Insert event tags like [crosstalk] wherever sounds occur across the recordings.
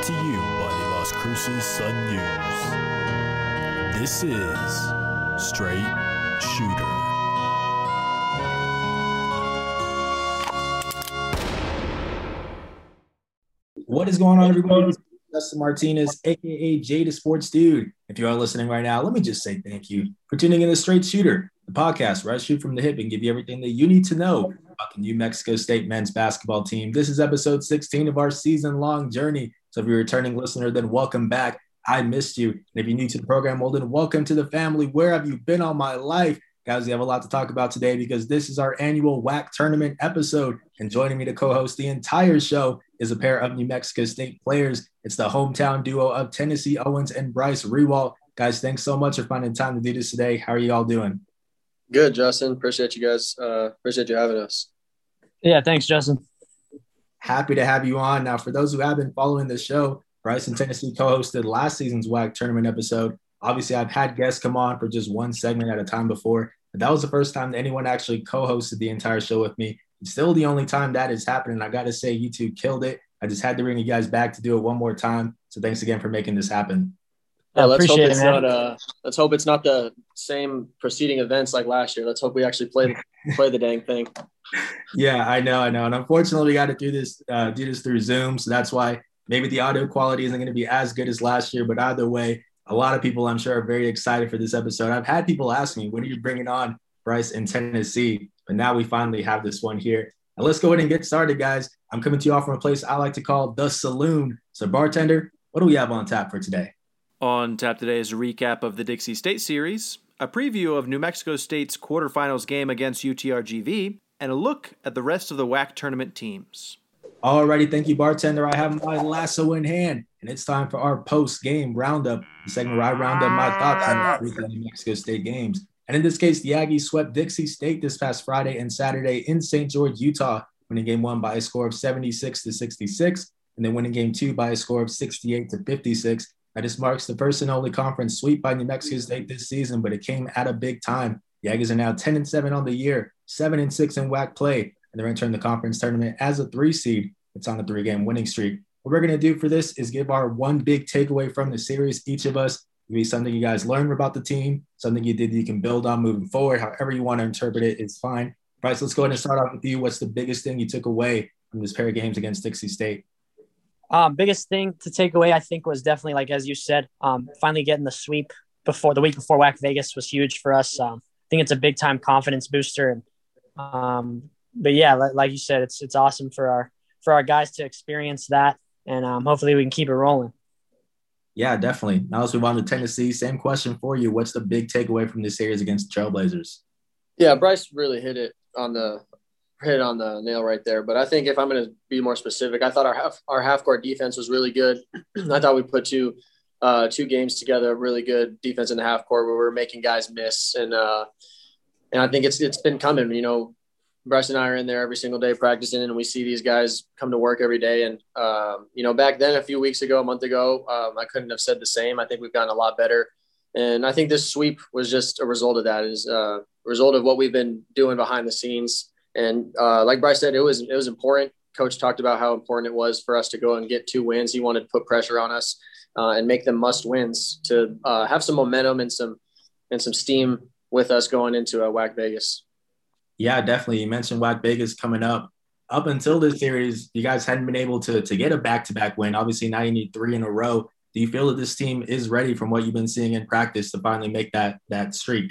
Brought to you by the Las Cruces Sun News. This is Straight Shooter. What is going on, everybody? Justin Martinez, aka Jay the Sports Dude. If you are listening right now, let me just say thank you for tuning in to Straight Shooter, the podcast where I shoot from the hip and give you everything that you need to know about the New Mexico State men's basketball team. This is episode 16 of our season long journey. So if you're a returning listener, then welcome back. I missed you. And if you're new to the program, well, then welcome to the family. Where have you been all my life? Guys, we have a lot to talk about today because this is our annual WAC tournament episode. And joining me to co host the entire show is a pair of New Mexico State players. It's the hometown duo of Tennessee Owens and Bryce Rewalt. Guys, thanks so much for finding time to do this today. How are you all doing? Good, Justin. Appreciate you guys. Uh, appreciate you having us. Yeah, thanks, Justin. Happy to have you on. Now, for those who have been following the show, Bryce and Tennessee co hosted last season's WAC tournament episode. Obviously, I've had guests come on for just one segment at a time before, but that was the first time that anyone actually co hosted the entire show with me. It's still the only time that is happening. I got to say, you two killed it. I just had to bring you guys back to do it one more time. So thanks again for making this happen. Yeah, let's hope it's it, not. Uh, let's hope it's not the same preceding events like last year. Let's hope we actually play play the dang thing. Yeah, I know, I know, and unfortunately, we got to do this uh, do this through Zoom. So that's why maybe the audio quality isn't going to be as good as last year. But either way, a lot of people I'm sure are very excited for this episode. I've had people ask me, when are you bringing on Bryce in Tennessee? But now we finally have this one here. And let's go ahead and get started, guys. I'm coming to you all from a place I like to call the saloon. So, bartender, what do we have on tap for today? On tap today is a recap of the Dixie State series, a preview of New Mexico State's quarterfinals game against UTRGV, and a look at the rest of the WAC tournament teams. Alrighty, thank you, bartender. I have my lasso in hand, and it's time for our post-game roundup, the segment where I round up my thoughts on the New Mexico State games. And in this case, the Aggies swept Dixie State this past Friday and Saturday in St. George, Utah, winning game one by a score of 76 to 66, and then winning game two by a score of 68 to 56. Now, this marks the first and only conference sweep by New Mexico State this season, but it came at a big time. The Aggies are now 10 and 7 on the year, 7 and 6 in WAC play, and they're entering the conference tournament as a three seed. It's on a three game winning streak. What we're going to do for this is give our one big takeaway from the series. Each of us be something you guys learned about the team, something you did you can build on moving forward. However you want to interpret it is fine. Bryce, let's go ahead and start off with you. What's the biggest thing you took away from this pair of games against Dixie State? Um, biggest thing to take away, I think, was definitely like as you said, um, finally getting the sweep before the week before WAC Vegas was huge for us. Um, I think it's a big time confidence booster. And, um, but yeah, like, like, you said, it's it's awesome for our for our guys to experience that, and um, hopefully we can keep it rolling. Yeah, definitely. Now let's move on to Tennessee. Same question for you. What's the big takeaway from this series against the Trailblazers? Yeah, Bryce really hit it on the hit on the nail right there. But I think if I'm going to be more specific, I thought our half our half court defense was really good. [clears throat] I thought we put two uh, two games together, really good defense in the half court where we are making guys miss, and uh, and I think it's it's been coming. You know, Bryce and I are in there every single day practicing, and we see these guys come to work every day. And um, you know, back then, a few weeks ago, a month ago, um, I couldn't have said the same. I think we've gotten a lot better, and I think this sweep was just a result of that. Is uh, a result of what we've been doing behind the scenes. And uh, like Bryce said, it was it was important. Coach talked about how important it was for us to go and get two wins. He wanted to put pressure on us uh, and make them must wins to uh, have some momentum and some and some steam with us going into a uh, WAC Vegas. Yeah, definitely. You mentioned WAC Vegas coming up. Up until this series, you guys hadn't been able to, to get a back to back win. Obviously, now you need three in a row. Do you feel that this team is ready from what you've been seeing in practice to finally make that that streak?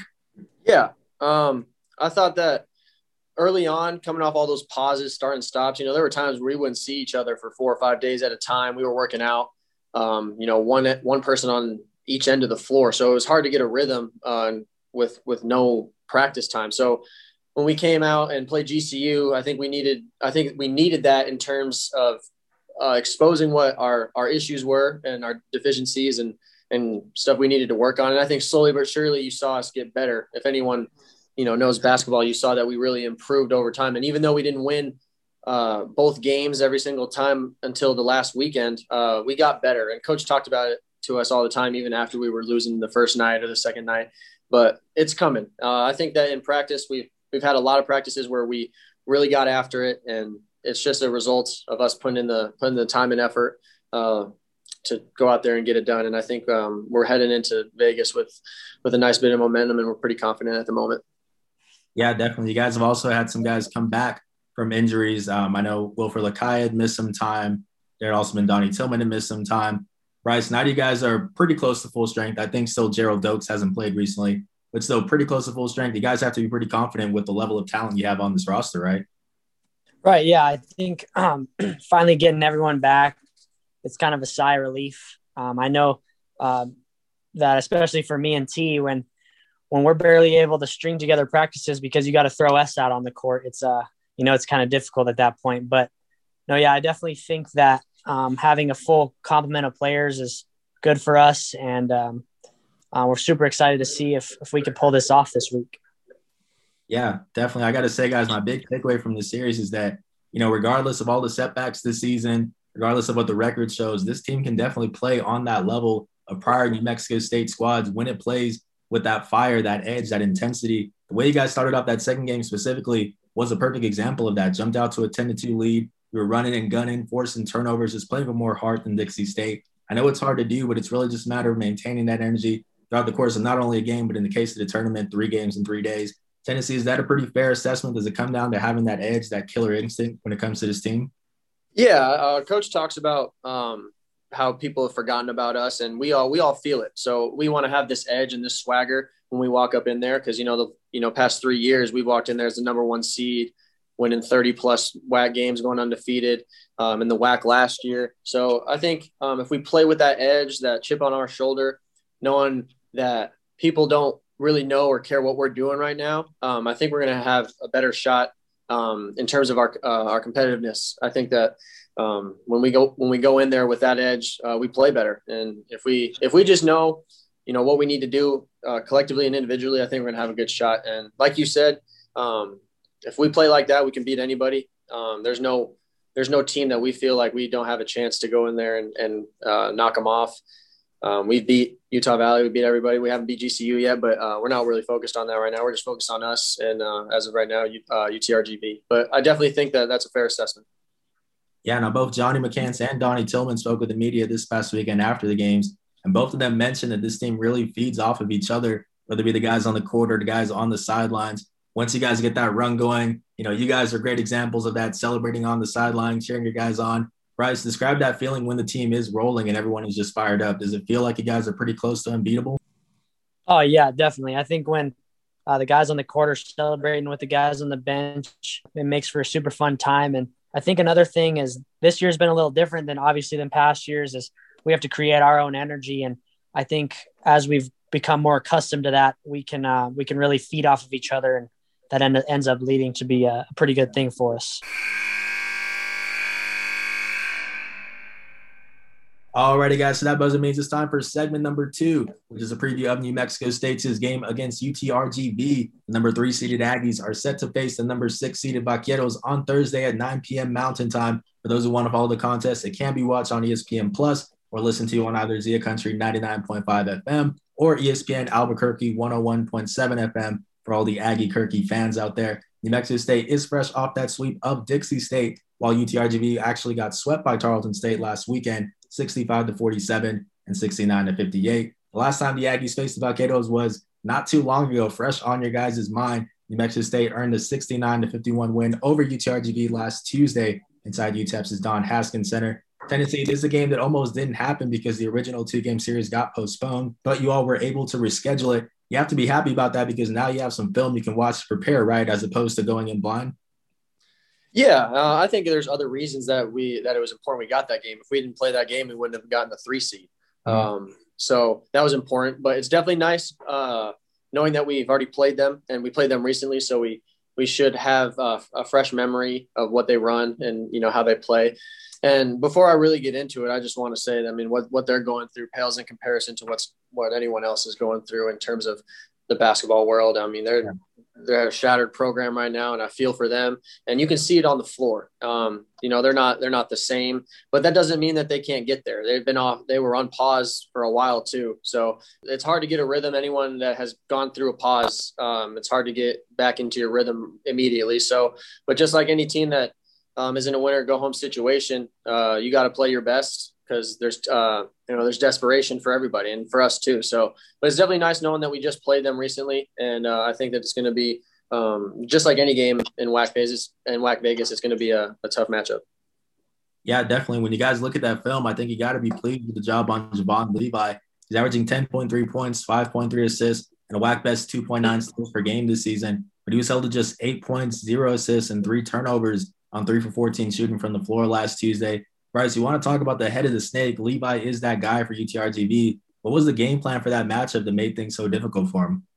Yeah. Um, I thought that early on, coming off all those pauses, starting stops, you know, there were times where we wouldn't see each other for four or five days at a time. We were working out, um, you know, one one person on each end of the floor, so it was hard to get a rhythm uh, with with no practice time. So when we came out and played GCU, I think we needed I think we needed that in terms of uh, exposing what our our issues were and our deficiencies and and stuff we needed to work on. And I think slowly but surely you saw us get better. If anyone you know knows basketball, you saw that we really improved over time. And even though we didn't win uh, both games every single time until the last weekend, uh, we got better. And coach talked about it to us all the time, even after we were losing the first night or the second night. But it's coming. Uh, I think that in practice we've we've had a lot of practices where we really got after it, and it's just a result of us putting in the putting the time and effort. Uh, to go out there and get it done. And I think um, we're heading into Vegas with with a nice bit of momentum, and we're pretty confident at the moment. Yeah, definitely. You guys have also had some guys come back from injuries. Um, I know Wilfred Likayi had missed some time. There had also been Donnie Tillman had missed some time. Bryce, now you guys are pretty close to full strength. I think still Gerald Dokes hasn't played recently, but still pretty close to full strength. You guys have to be pretty confident with the level of talent you have on this roster, right? Right. Yeah. I think um, [clears throat] finally getting everyone back, it's kind of a sigh of relief. Um, I know uh, that, especially for me and T, when when we're barely able to string together practices because you got to throw us out on the court, it's uh, you know, it's kind of difficult at that point. But no, yeah, I definitely think that um, having a full complement of players is good for us, and um, uh, we're super excited to see if if we can pull this off this week. Yeah, definitely. I got to say, guys, my big takeaway from the series is that you know, regardless of all the setbacks this season, regardless of what the record shows, this team can definitely play on that level of prior New Mexico State squads when it plays with that fire, that edge, that intensity. The way you guys started off that second game specifically was a perfect example of that. Jumped out to a 10 to 2 lead. We were running and gunning, forcing turnovers, just playing with more heart than Dixie State. I know it's hard to do, but it's really just a matter of maintaining that energy throughout the course of not only a game, but in the case of the tournament, three games in three days. Tennessee, is that a pretty fair assessment? Does it come down to having that edge, that killer instinct when it comes to this team? Yeah, uh, coach talks about um, how people have forgotten about us, and we all we all feel it. So we want to have this edge and this swagger when we walk up in there, because you know the you know past three years we walked in there as the number one seed, winning 30 plus WAC games, going undefeated um, in the WAC last year. So I think um, if we play with that edge, that chip on our shoulder, knowing that people don't really know or care what we're doing right now, um, I think we're going to have a better shot um, in terms of our uh, our competitiveness. I think that um, when we go when we go in there with that edge, uh, we play better. And if we if we just know, you know, what we need to do uh, collectively and individually, I think we're to have a good shot. And like you said, um, if we play like that, we can beat anybody. Um, there's no there's no team that we feel like we don't have a chance to go in there and, and uh, knock them off. Um, we beat Utah Valley. We beat everybody. We haven't beat GCU yet, but uh, we're not really focused on that right now. We're just focused on us, and uh, as of right now, uh, UTRGV. But I definitely think that that's a fair assessment. Yeah, now both Johnny McCants and Donnie Tillman spoke with the media this past weekend after the games, and both of them mentioned that this team really feeds off of each other, whether it be the guys on the court or the guys on the sidelines. Once you guys get that run going, you know, you guys are great examples of that, celebrating on the sideline, cheering your guys on. Bryce, describe that feeling when the team is rolling and everyone is just fired up. Does it feel like you guys are pretty close to unbeatable? Oh yeah, definitely. I think when uh, the guys on the court are celebrating with the guys on the bench, it makes for a super fun time. And I think another thing is this year's been a little different than obviously than past years. Is we have to create our own energy, and I think as we've become more accustomed to that, we can uh, we can really feed off of each other, and that end, ends up leading to be a pretty good thing for us. Alrighty, guys. So that buzzer means it's time for segment number two, which is a preview of New Mexico State's game against UTRGV. The number three seeded Aggies are set to face the number six seeded Vaqueros on Thursday at 9 p.m. Mountain Time. For those who want to follow the contest, it can be watched on ESPN Plus or listen to on either Zia Country 99.5 FM or ESPN Albuquerque 101.7 FM for all the Aggie Kirky fans out there. New Mexico State is fresh off that sweep of Dixie State, while UTRGV actually got swept by Tarleton State last weekend 65 to 47 and 69 to 58. The last time the Aggies faced the Vaqueros was not too long ago, fresh on your guys' mind. New Mexico State earned a 69 to 51 win over UTRGV last Tuesday inside UTEP's Don Haskins Center. Tennessee, is a game that almost didn't happen because the original two game series got postponed, but you all were able to reschedule it. You have to be happy about that because now you have some film you can watch to prepare, right? As opposed to going in blind. Yeah, uh, I think there's other reasons that we that it was important we got that game. If we didn't play that game, we wouldn't have gotten the three seed. Mm-hmm. Um, so that was important. But it's definitely nice uh, knowing that we've already played them and we played them recently. So we we should have uh, a fresh memory of what they run and you know how they play. And before I really get into it, I just want to say, I mean, what what they're going through pales in comparison to what's what anyone else is going through in terms of the basketball world. I mean, they're they're a shattered program right now, and I feel for them. And you can see it on the floor. Um, you know, they're not they're not the same, but that doesn't mean that they can't get there. They've been off. They were on pause for a while too, so it's hard to get a rhythm. Anyone that has gone through a pause, um, it's hard to get back into your rhythm immediately. So, but just like any team that um, is in a winner go home situation, uh, you got to play your best because there's uh, you know there's desperation for everybody and for us too. So, but it's definitely nice knowing that we just played them recently, and uh, I think that it's going to be um, just like any game in WAC Vegas. In WAC Vegas, it's going to be a, a, tough matchup. Yeah, definitely. When you guys look at that film, I think you got to be pleased with the job on Javon Levi. He's averaging 10.3 points, 5.3 assists, and a WAC best 2.9 steals per game this season. But he was held to just eight points, zero assists, and three turnovers on three for 14 shooting from the floor last Tuesday. Bryce, you want to talk about the head of the snake? Levi is that guy for UTRGV. What was the game plan for that matchup that made things so difficult for him?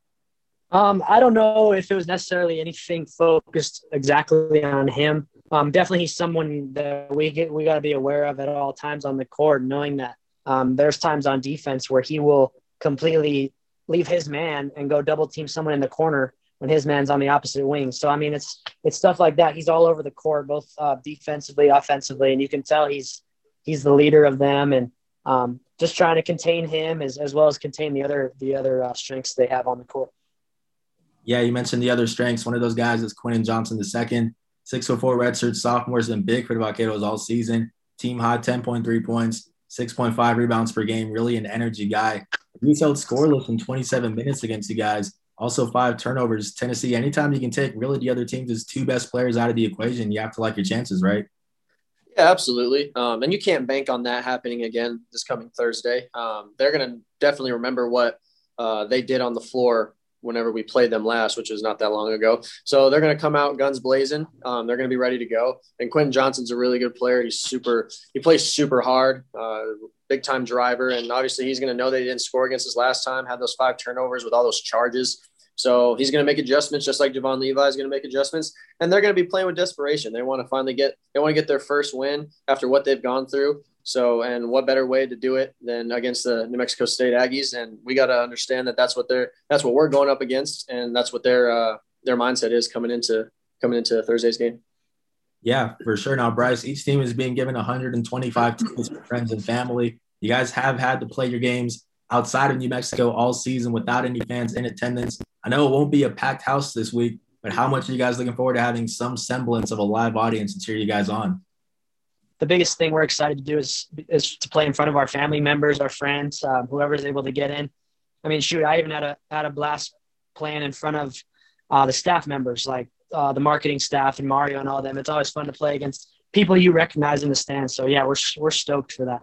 Um, I don't know if it was necessarily anything focused exactly on him. Um, definitely, he's someone that we get we got to be aware of at all times on the court, knowing that um, there's times on defense where he will completely leave his man and go double team someone in the corner when his man's on the opposite wing. So I mean, it's it's stuff like that. He's all over the court, both uh, defensively, offensively, and you can tell he's he's the leader of them, and um, just trying to contain him as, as well as contain the other the other uh, strengths they have on the court. Yeah, you mentioned the other strengths. One of those guys is Quentin Johnson the second, six foot four redshirt sophomore, has been big for the Vaqueros all season. Team high, ten point three points, six point five rebounds per game. Really an energy guy. He's held scoreless in 27 minutes against you guys also, five turnovers. Tennessee, anytime you can take really the other team's two best players out of the equation, you have to like your chances, right? Yeah, absolutely. Um, and you can't bank on that happening again this coming Thursday. Um, they're going to definitely remember what uh, they did on the floor whenever we played them last, which was not that long ago. So they're going to come out guns blazing. Um, they're going to be ready to go. And Quentin Johnson's a really good player. He's super, he plays super hard, uh, big time driver. And obviously he's going to know they didn't score against us last time, had those five turnovers with all those charges. So he's going to make adjustments, just like Javon Levi is going to make adjustments, and they're going to be playing with desperation. They want to finally get they want to get their first win after what they've gone through. So, and what better way to do it than against the New Mexico State Aggies? And we got to understand that that's what they're that's what we're going up against, and that's what their uh, their mindset is coming into coming into Thursday's game. Yeah, for sure. Now, Bryce, each team is being given 125 tickets for friends and family. You guys have had to play your games outside of New Mexico all season without any fans in attendance. I know it won't be a packed house this week, but how much are you guys looking forward to having some semblance of a live audience to cheer you guys on? The biggest thing we're excited to do is is to play in front of our family members, our friends, um, whoever's able to get in. I mean, shoot, I even had a had a blast playing in front of uh, the staff members, like uh, the marketing staff and Mario and all of them. It's always fun to play against people you recognize in the stands. So yeah, we're we're stoked for that.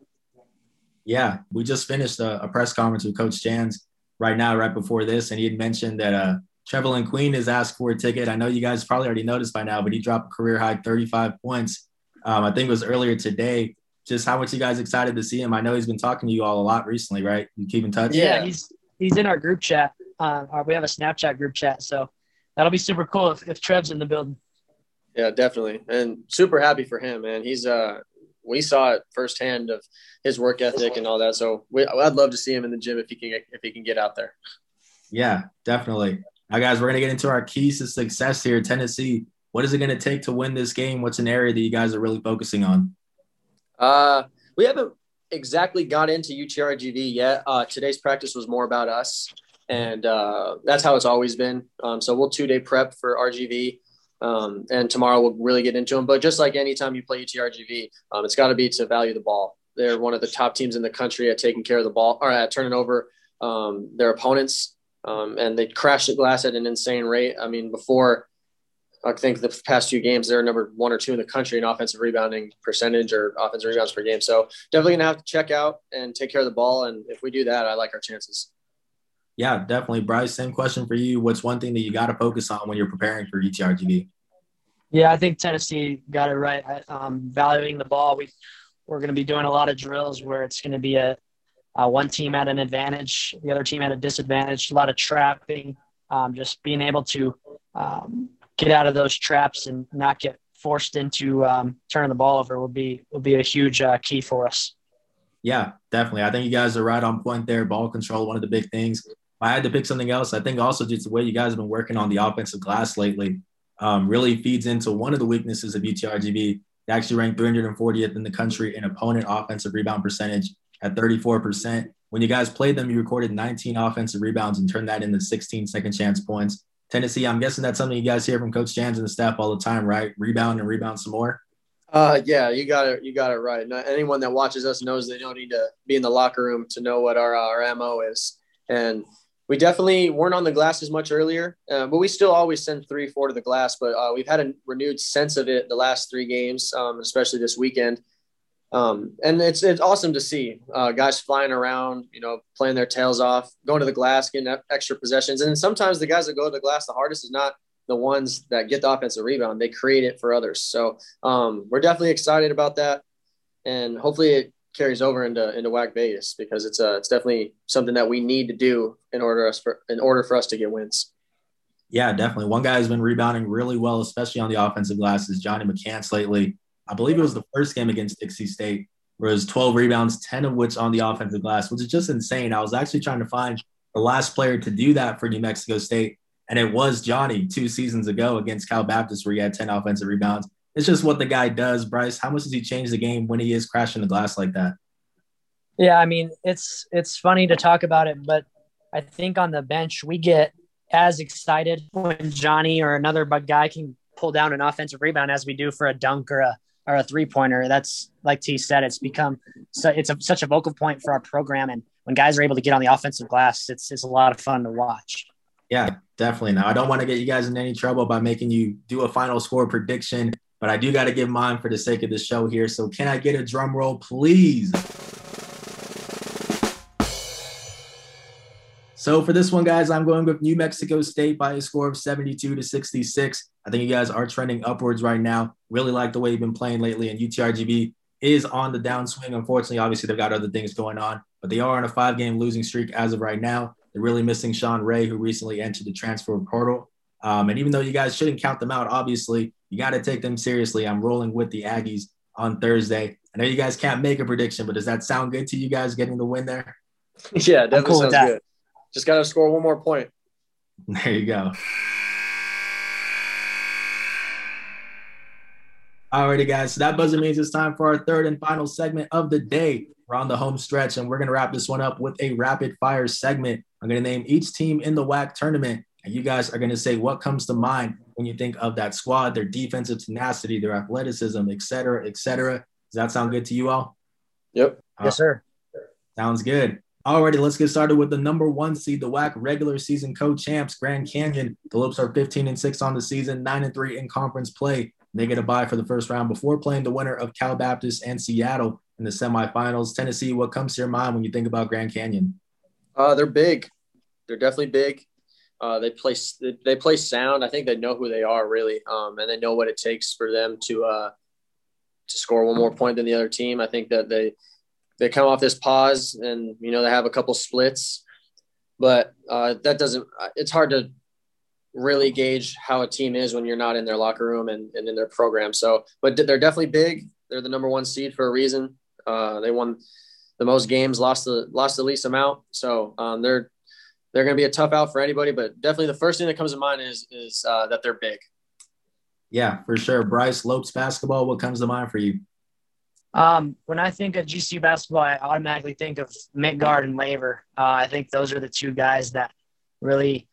Yeah, we just finished a, a press conference with Coach Jans right now, right before this, and he had mentioned that uh, Trevelin Queen has asked for a ticket. I know you guys probably already noticed by now, but he dropped a career high 35 points. Um, I think it was earlier today. Just how much you guys excited to see him? I know he's been talking to you all a lot recently, right? You keep in touch. Yeah, he's he's in our group chat. Uh, we have a Snapchat group chat, so that'll be super cool if, if Trev's in the building. Yeah, definitely, and super happy for him, man. He's uh we saw it firsthand of his work ethic and all that. So we, I'd love to see him in the gym if he can if he can get out there. Yeah, definitely. Now, guys, we're gonna get into our keys to success here. Tennessee, what is it gonna take to win this game? What's an area that you guys are really focusing on? Uh, we haven't exactly got into UTRGV yet. Uh, today's practice was more about us, and uh, that's how it's always been. Um, so we'll two day prep for RGV. Um, and tomorrow we'll really get into them. But just like anytime you play UTRGV, um, it's got to be to value the ball. They're one of the top teams in the country at taking care of the ball or at turning over um, their opponents. Um, and they crash the glass at an insane rate. I mean, before I think the past few games, they're number one or two in the country in offensive rebounding percentage or offensive rebounds per game. So definitely to have to check out and take care of the ball. And if we do that, I like our chances. Yeah, definitely. Bryce, same question for you. What's one thing that you got to focus on when you're preparing for UTRGV? Yeah, I think Tennessee got it right. Um, valuing the ball, we we're going to be doing a lot of drills where it's going to be a, a, one team at an advantage, the other team at a disadvantage. A lot of trapping, um, just being able to um, get out of those traps and not get forced into um, turning the ball over will be will be a huge uh, key for us. Yeah, definitely. I think you guys are right on point there. Ball control, one of the big things. I had to pick something else, I think also just the way you guys have been working on the offensive glass lately um, really feeds into one of the weaknesses of UTRGV. They actually ranked 340th in the country in opponent offensive rebound percentage at 34%. When you guys played them, you recorded 19 offensive rebounds and turned that into 16 second chance points. Tennessee, I'm guessing that's something you guys hear from Coach Jans and the staff all the time, right? Rebound and rebound some more. Uh, yeah, you got it. You got it right. Anyone that watches us knows they don't need to be in the locker room to know what our our mo is, and we definitely weren't on the glass as much earlier, uh, but we still always send three, four to the glass. But uh, we've had a renewed sense of it the last three games, um, especially this weekend. Um, and it's it's awesome to see uh, guys flying around, you know, playing their tails off, going to the glass, getting extra possessions. And sometimes the guys that go to the glass the hardest is not the ones that get the offensive rebound; they create it for others. So um, we're definitely excited about that, and hopefully it carries over into into WAC Vegas because it's uh, it's definitely something that we need to do in order us for in order for us to get wins. Yeah, definitely. One guy who's been rebounding really well, especially on the offensive glass, is Johnny McCants lately. I believe it was the first game against Dixie State, where it was 12 rebounds, 10 of which on the offensive glass, which is just insane. I was actually trying to find the last player to do that for New Mexico State, and it was Johnny two seasons ago against Cal Baptist, where he had 10 offensive rebounds it's just what the guy does. Bryce, how much does he change the game when he is crashing the glass like that? Yeah, I mean, it's it's funny to talk about it, but I think on the bench we get as excited when Johnny or another guy can pull down an offensive rebound as we do for a dunk or a or a three pointer. That's like T said, it's become so it's a, such a vocal point for our program, and when guys are able to get on the offensive glass, it's it's a lot of fun to watch. Yeah, definitely. Now I don't want to get you guys in any trouble by making you do a final score prediction but I do got to give mine for the sake of the show here. So can I get a drum roll, please? So for this one, guys, I'm going with New Mexico State by a score of 72 to 66. I think you guys are trending upwards right now. Really like the way you've been playing lately, and UTRGV is on the downswing. Unfortunately, obviously they've got other things going on, but they are on a five-game losing streak as of right now. They're really missing Sean Ray, who recently entered the transfer portal. Um, and even though you guys shouldn't count them out, obviously you got to take them seriously. I'm rolling with the Aggies on Thursday. I know you guys can't make a prediction, but does that sound good to you guys getting the win there? [laughs] Yeah, definitely cool sounds good. Just got to score one more point. There you go. Alrighty, guys. So that buzzer means it's time for our third and final segment of the day. We're on the home stretch, and we're going to wrap this one up with a rapid fire segment. I'm going to name each team in the WAC tournament, and you guys are going to say what comes to mind when you think of that squad, their defensive tenacity, their athleticism, et cetera, et cetera. Does that sound good to you all? Yep. Uh, yes, sir. Sounds good. Alrighty, let's get started with the number one seed, the WAC regular season co-champs, Grand Canyon. The Lopes are 15 and 6 on the season, 9 and 3 in conference play. They get a bye for the first round before playing the winner of Cal Baptist and Seattle in the semifinals. Tennessee, what comes to your mind when you think about Grand Canyon? Uh, they're big. They're definitely big. Uh, they play they play sound. I think they know who they are really, um, and they know what it takes for them to uh, to score one more point than the other team. I think that they they come off this pause and you know they have a couple splits, but uh, that doesn't. It's hard to really gauge how a team is when you're not in their locker room and, and in their program. So, but they're definitely big. They're the number one seed for a reason. Uh, they won the most games, lost the lost the least amount. So um, they're they're going to be a tough out for anybody. But definitely the first thing that comes to mind is is uh, that they're big. Yeah, for sure. Bryce Lopes basketball. What comes to mind for you? Um, when I think of GCU basketball, I automatically think of Midtgaard and Lever. Uh, I think those are the two guys that really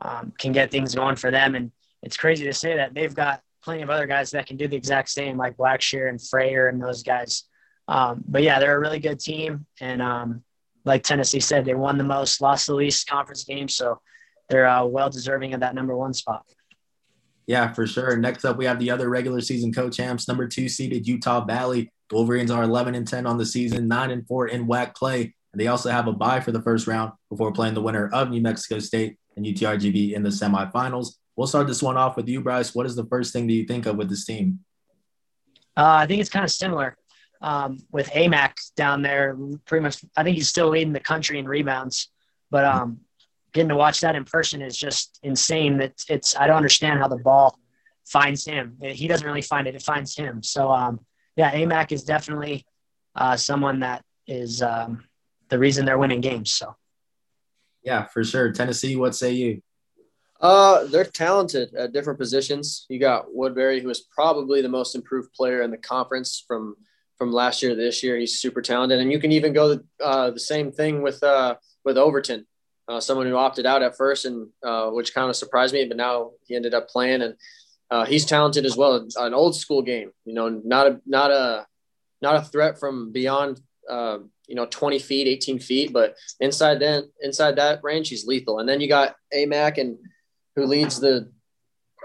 um, can get things going for them. And it's crazy to say that they've got plenty of other guys that can do the exact same, like Blacksher and Frayer and those guys. Um, but yeah, they're a really good team, and um, like Tennessee said, they won the most, lost the least conference games, so they're uh, well deserving of that number one spot. Yeah, for sure. Next up, we have the other regular season co-champs, number two seeded Utah Valley. The Wolverines are 11 and 10 on the season, nine and four in WAC play, and they also have a bye for the first round before playing the winner of New Mexico State and UTRGV in the semifinals. We'll start this one off with you, Bryce. What is the first thing that you think of with this team? Uh, I think it's kind of similar um, with Aimaq down there. Pretty much, I think he's still leading the country in rebounds. But um, getting to watch that in person is just insane. That it's I don't understand how the ball finds him. He doesn't really find it; it finds him. So um, yeah, Aimaq is definitely uh, someone that is um, the reason they're winning games. So yeah, for sure. Tennessee, what say you? Uh, they're talented at different positions. You got Woodbury, who is probably the most improved player in the conference from from last year to this year. He's super talented, and you can even go uh, the same thing with uh, with Overton, uh, someone who opted out at first, and uh, which kind of surprised me, but now he ended up playing. And uh, he's talented as well. An old school game, you know, not a not a not a threat from beyond uh, you know 20 feet, 18 feet, but inside then inside that range, he's lethal. And then you got Aimaq and who leads the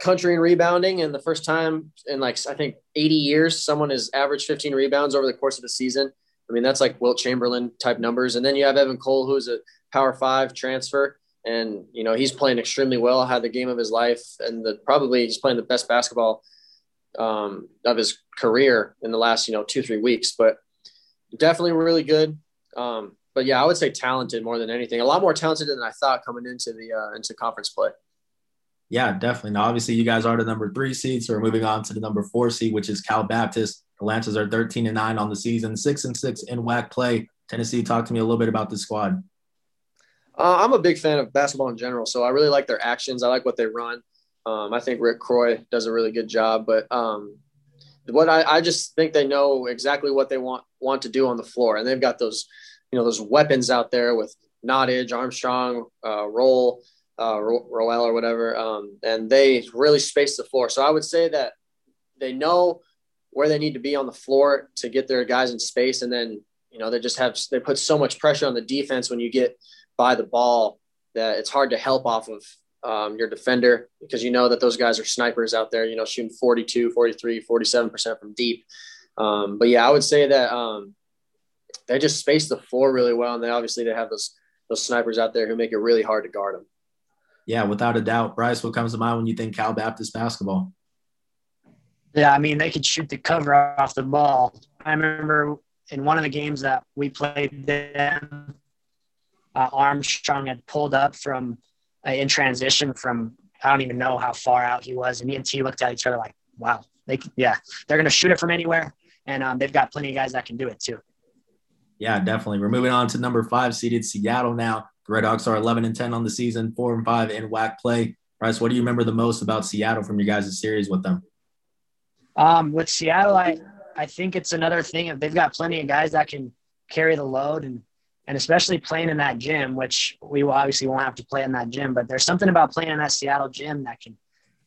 country in rebounding, and the first time in like I think 80 years, someone has averaged 15 rebounds over the course of the season. I mean, that's like Wilt Chamberlain type numbers. And then you have Evan Cole, who's a Power Five transfer, and you know he's playing extremely well. Had the game of his life, and the probably he's playing the best basketball um, of his career in the last you know two three weeks. But definitely really good. Um, but yeah, I would say talented more than anything. A lot more talented than I thought coming into the uh, into conference play. Yeah, definitely. Now, obviously, you guys are the number three seed, so we're moving on to the number four seed, which is Cal Baptist. The Lancers are 13 and nine on the season, six and six in WAC play. Tennessee, talk to me a little bit about the squad. Uh, I'm a big fan of basketball in general, so I really like their actions. I like what they run. Um, I think Rick Croy does a really good job, but um, what I, I, just think they know exactly what they want want to do on the floor, and they've got those, you know, those weapons out there with Nottage, Armstrong, uh, Roll, uh, Roel or whatever, um, and they really space the floor. So I would say that they know where they need to be on the floor to get their guys in space, and then you know they just have they put so much pressure on the defense when you get by the ball that it's hard to help off of um, your defender because you know that those guys are snipers out there, you know, shooting 42, 43, 47% from deep. Um, but yeah, I would say that um, they just space the floor really well. And they obviously they have those, those snipers out there who make it really hard to guard them. Yeah, without a doubt. Bryce, what comes to mind when you think Cal Baptist basketball? Yeah, I mean, they could shoot the cover off the ball. I remember in one of the games that we played them, uh, Armstrong had pulled up from uh, in transition from I don't even know how far out he was, and me and T looked at each other like, "Wow, they yeah, they're gonna shoot it from anywhere, and um, they've got plenty of guys that can do it too." Yeah, definitely. We're moving on to number five seeded Seattle now. The Redhawks are 11 and 10 on the season, four and five in WAC play. Bryce, what do you remember the most about Seattle from your guys' series with them? Um, with Seattle, I I think it's another thing. They've got plenty of guys that can carry the load and and especially playing in that gym, which we will obviously won't have to play in that gym, but there's something about playing in that Seattle gym that can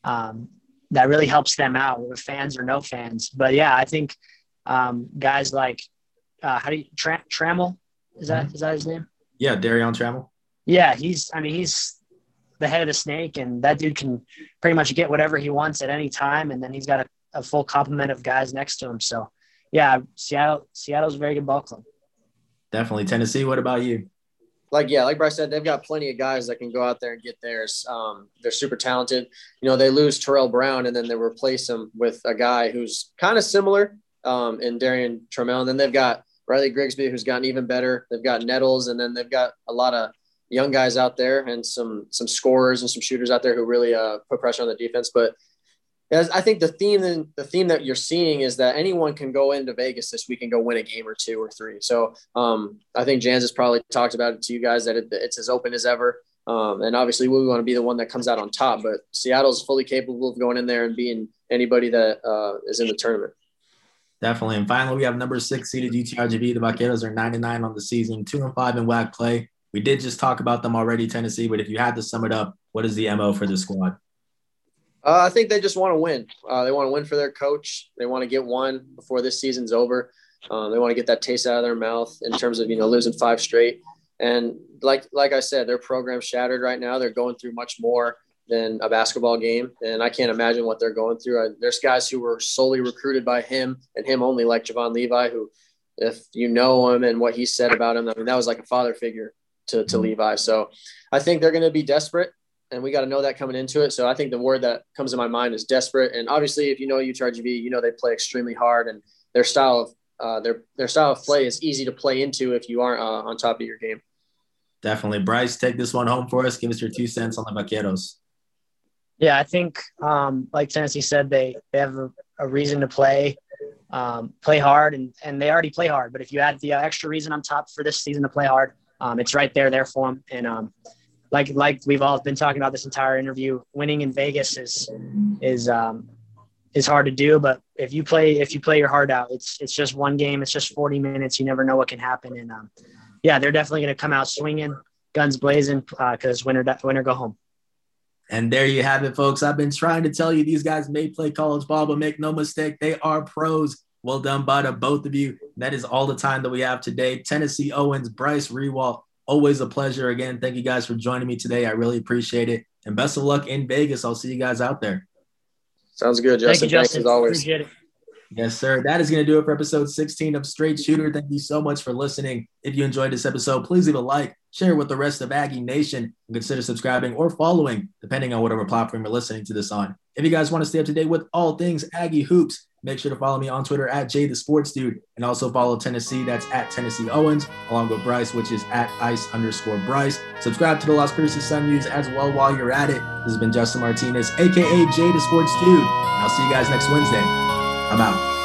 um, that really helps them out with fans or no fans. But yeah, I think um, guys like uh, how do you Tra- Trammell is that mm-hmm. is that his name? Yeah, Darrion Trammell. Yeah, he's I mean he's the head of the snake, and that dude can pretty much get whatever he wants at any time, and then he's got a, a full complement of guys next to him. So yeah, Seattle Seattle's a very good ball club. Definitely. Tennessee, what about you? Like, yeah, like Bryce said, they've got plenty of guys that can go out there and get theirs. Um, they're super talented. You know, they lose Terrell Brown and then they replace him with a guy who's kind of similar um, in Darrion Trammell. And then they've got Riley Grigsby, who's gotten even better. They've got Nettles, and then they've got a lot of young guys out there and some some scorers and some shooters out there who really uh, put pressure on the defense. But as I think the theme the theme that you're seeing is that anyone can go into Vegas this week and go win a game or two or three. So um, I think Jans has probably talked about it to you guys that it, it's as open as ever. Um, and obviously we want to be the one that comes out on top, but Seattle's fully capable of going in there and being anybody that uh, is in the tournament. Definitely. And finally, we have number six seeded UTRGV. The Vaqueros are 99 on the season, two and five in WAC play. We did just talk about them already, Tennessee, but if you had to sum it up, what is the MO for the squad? Uh, I think they just want to win. Uh, they want to win for their coach. They want to get one before this season's over. Um, they want to get that taste out of their mouth in terms of you know losing five straight. And like like I said, their program's shattered right now. They're going through much more than a basketball game, and I can't imagine what they're going through. Uh, there's guys who were solely recruited by him and him only, like Javon Levi, who, if you know him and what he said about him, I mean that was like a father figure to to mm-hmm. Levi. So I think they're going to be desperate and we got to know that coming into it. So I think the word that comes to my mind is desperate. And obviously, if you know UTRGV, you know they play extremely hard, and their style of uh, their their style of play is easy to play into if you aren't uh, on top of your game. Definitely, Bryce, take this one home for us. Give us your two cents on the Vaqueros. Yeah, I think um, like Tennessee said, they they have a, a reason to play. Um, play hard and, and they already play hard. But if you add the extra reason on top for this season to play hard, um, it's right there, there for them. And um, like like we've all been talking about this entire interview, winning in Vegas is is um, is hard to do. But if you play if you play your heart out, it's it's just one game. It's just 40 minutes. You never know what can happen. And um, yeah, they're definitely going to come out swinging, guns blazing, because uh, winner winner go home. And there you have it, folks. I've been trying to tell you these guys may play college ball, but make no mistake, they are pros. Well done by the both of you. That is all the time that we have today. Tennessee Owens, Bryce Rewalt, always a pleasure. Again, thank you guys for joining me today. I really appreciate it. And best of luck in Vegas. I'll see you guys out there. Sounds good, Justin. Thank you, Thanks Justin. as always. Appreciate it. Yes, sir. That is going to do it for episode 16 of Straight Shooter. Thank you so much for listening. If you enjoyed this episode, please leave a like, share with the rest of Aggie Nation, and consider subscribing or following, depending on whatever platform you're listening to this on. If you guys want to stay up to date with all things Aggie Hoops, make sure to follow me on Twitter at Jay the Sports Dude, and also follow Tennessee. That's at Tennessee Owens, along with Bryce, which is at Ice underscore Bryce. Subscribe to the Las Cruces Sun News as well while you're at it. This has been Justin Martinez, aka Jay the Sports Dude. And I'll see you guys next Wednesday. I'm out.